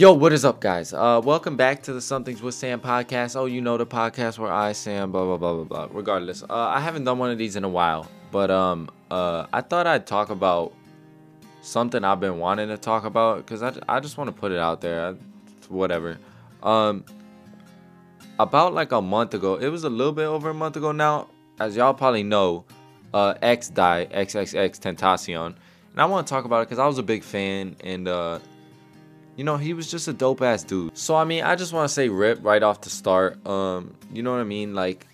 Yo, what is up, guys? Uh, welcome back to the Somethings with Sam podcast. Oh, you know the podcast where I, Sam, blah blah blah blah blah. Regardless, uh, I haven't done one of these in a while, but um, uh, I thought I'd talk about something I've been wanting to talk about because I, I just want to put it out there. I, whatever. Um, about like a month ago, it was a little bit over a month ago now. As y'all probably know, uh, X died, XXX Tentacion, and I want to talk about it because I was a big fan and uh you know, he was just a dope ass dude. So I mean, I just want to say rip right off the start. Um, you know what I mean? Like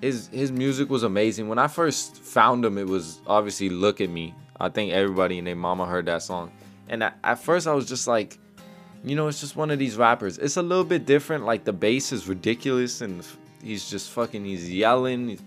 his his music was amazing. When I first found him, it was obviously "Look at Me." I think everybody and their mama heard that song. And I, at first, I was just like, you know, it's just one of these rappers. It's a little bit different. Like the bass is ridiculous, and he's just fucking. He's yelling.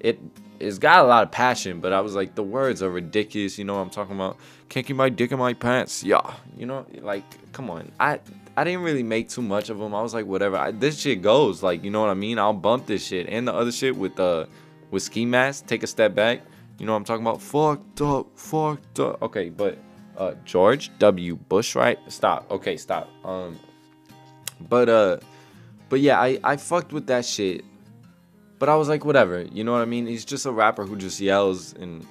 It it's got a lot of passion, but I was like, the words are ridiculous. You know what I'm talking about? Can't keep my dick in my pants. Yeah, you know, like, come on. I I didn't really make too much of them. I was like, whatever. I, this shit goes. Like, you know what I mean? I'll bump this shit and the other shit with uh with ski mask. Take a step back. You know what I'm talking about? Fucked up, fucked up. Okay, but uh George W. Bush, right? Stop. Okay, stop. Um, but uh, but yeah, I I fucked with that shit but I was like, whatever, you know what I mean? He's just a rapper who just yells and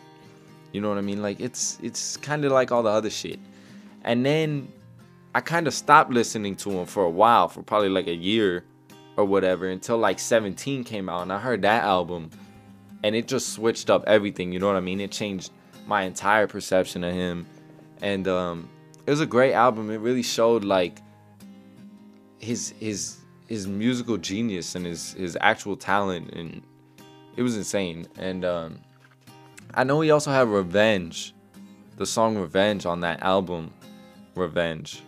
you know what I mean? Like it's it's kind of like all the other shit. And then I kind of stopped listening to him for a while, for probably like a year or whatever, until like 17 came out and I heard that album and it just switched up everything, you know what I mean? It changed my entire perception of him. And um it was a great album. It really showed like his his his musical genius and his his actual talent and it was insane. And um, i know he also had revenge the song revenge on that album revenge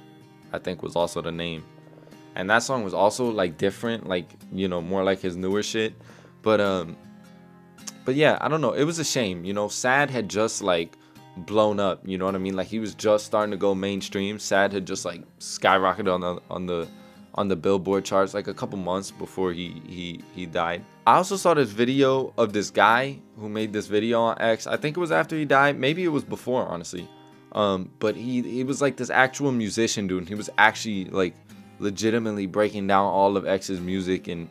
i think was also the name. And that song was also like different like you know more like his newer shit. But um but yeah i don't know it was a shame you know sad had just like blown up you know what i mean? Like he was just starting to go mainstream. Sad had just like skyrocketed on the on the on the Billboard charts like a couple months before he he he died. I also saw this video of this guy who made this video on X. I think it was after he died, maybe it was before, honestly. Um, but he he was like this actual musician dude. He was actually like legitimately breaking down all of X's music, and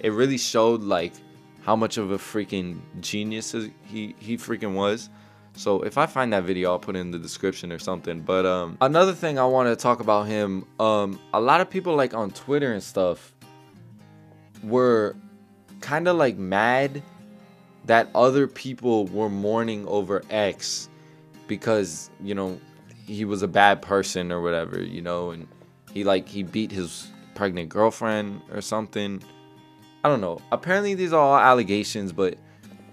it really showed like how much of a freaking genius he he freaking was. So if I find that video, I'll put it in the description or something. But um, another thing I want to talk about him, um, a lot of people like on Twitter and stuff were kind of like mad that other people were mourning over X because you know he was a bad person or whatever, you know, and he like he beat his pregnant girlfriend or something. I don't know. Apparently these are all allegations, but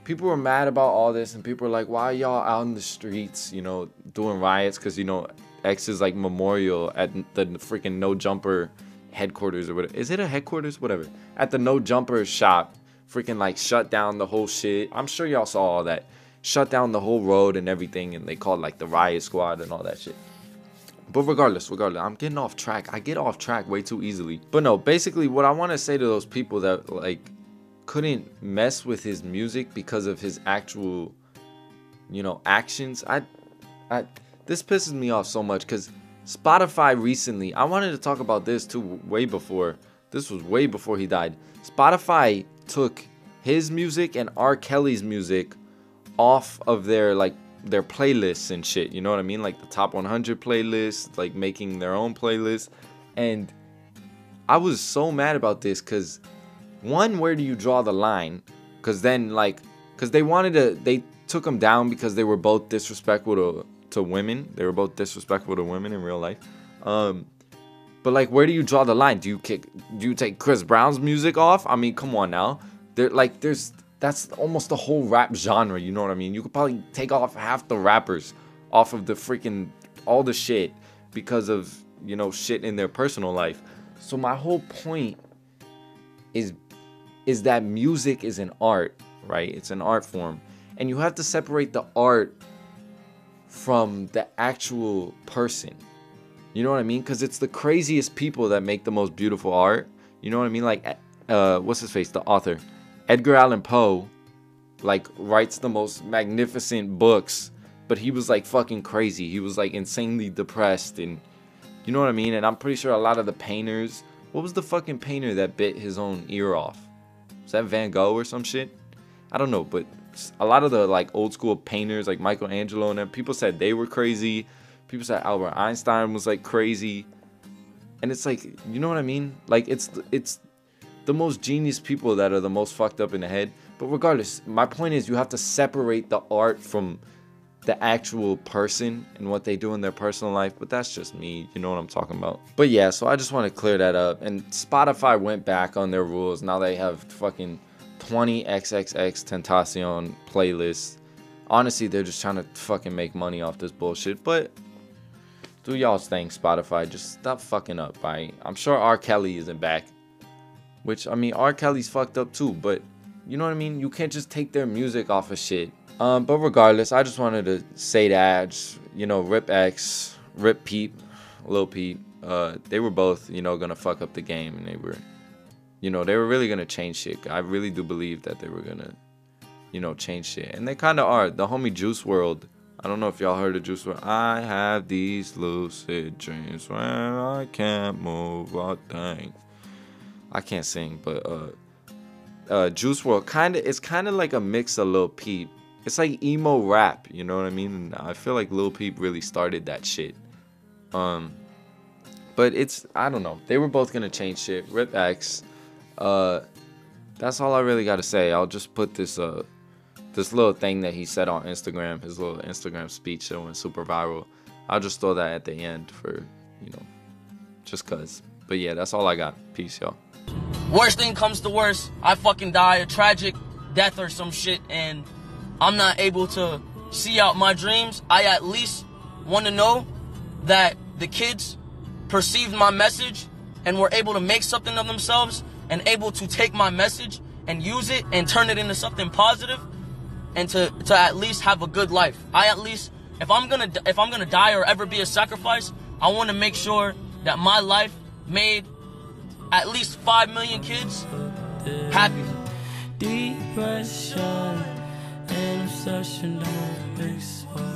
people were mad about all this and people were like why y'all out in the streets you know doing riots? Because you know x's like memorial at the freaking no jumper headquarters or whatever. Is it a headquarters? Whatever. At the no jumper shop freaking like shut down the whole shit. I'm sure y'all saw all that. Shut down the whole road and everything and they called like the riot squad and all that shit. But regardless, regardless, I'm getting off track. I get off track way too easily. But no, basically, what I want to say to those people that like couldn't mess with his music because of his actual you know actions i i this pisses me off so much because spotify recently i wanted to talk about this too way before this was way before he died. Spotify took his music and r. Kelly's music off of their like their playlists and shit you know what i mean? Like the top 100 playlists like making their own playlist and i was so mad about this because one, where do you draw the line? Because then, like, because they wanted to, they took them down because they were both disrespectful to, to women. They were both disrespectful to women in real life. Um, but like, where do you draw the line? Do you kick? Do you take Chris Brown's music off? I mean, come on now. There, like, there's that's almost the whole rap genre. You know what I mean? You could probably take off half the rappers off of the freaking all the shit because of you know shit in their personal life. So my whole point is is that music is an art, right? It's an art form. And you have to separate the art from the actual person. You know what I mean? Because it's the craziest people that make the most beautiful art. You know what I mean? Like, uh, what's his face? The author. Edgar Allan Poe, like, writes the most magnificent books, but he was like fucking crazy. He was like insanely depressed and You know what I mean? And I'm pretty sure a lot of the painters. What was the fucking painter that bit his own ear off? Was that Van Gogh or some shit? I don't know, but a lot of the like old school painters like Michelangelo and them, people said they were crazy. People said Albert Einstein was like crazy. And it's like, you know what I mean? Like it's it's the most genius people that are the most fucked up in the head. But regardless, my point is you have to separate the art from the actual person and what they do in their personal life, but that's just me. You know what I'm talking about. But yeah, so I just want to clear that up. And Spotify went back on their rules. Now they have fucking 20 XXX Tentacion playlists. Honestly, they're just trying to fucking make money off this bullshit. But do y'all's thing, Spotify. Just stop fucking up. I, I'm sure R. Kelly isn't back. Which, I mean, R. Kelly's fucked up too, but you know what I mean? You can't just take their music off of shit um, but regardless, I just wanted to say that, just, you know, Rip X, Rip Peep, Lil Peep, uh, they were both, you know, gonna fuck up the game, and they were, you know, they were really gonna change shit. I really do believe that they were gonna, you know, change shit, and they kind of are. The homie Juice WRLD. I don't know if y'all heard of Juice WRLD. I have these lucid dreams when I can't move a thing. I can't sing, but uh, uh, Juice WRLD kind of it's kind of like a mix of Lil Peep it's like emo rap, you know what I mean? I feel like Lil Peep really started that shit. Um, but it's I don't know. They were both gonna change shit. Rip X. Uh, that's all I really gotta say. I'll just put this uh this little thing that he said on Instagram, his little Instagram speech that went super viral. I'll just throw that at the end for you know, just cause. But yeah, that's all I got. Peace, y'all. Worst thing comes to worst, I fucking die a tragic death or some shit, and I'm not able to see out my dreams, I at least want to know that the kids perceived my message and were able to make something of themselves and able to take my message and use it and turn it into something positive and to, to at least have a good life. I at least if I'm gonna if I'm gonna die or ever be a sacrifice, I want to make sure that my life made at least five million kids happy. Depression obsession don't make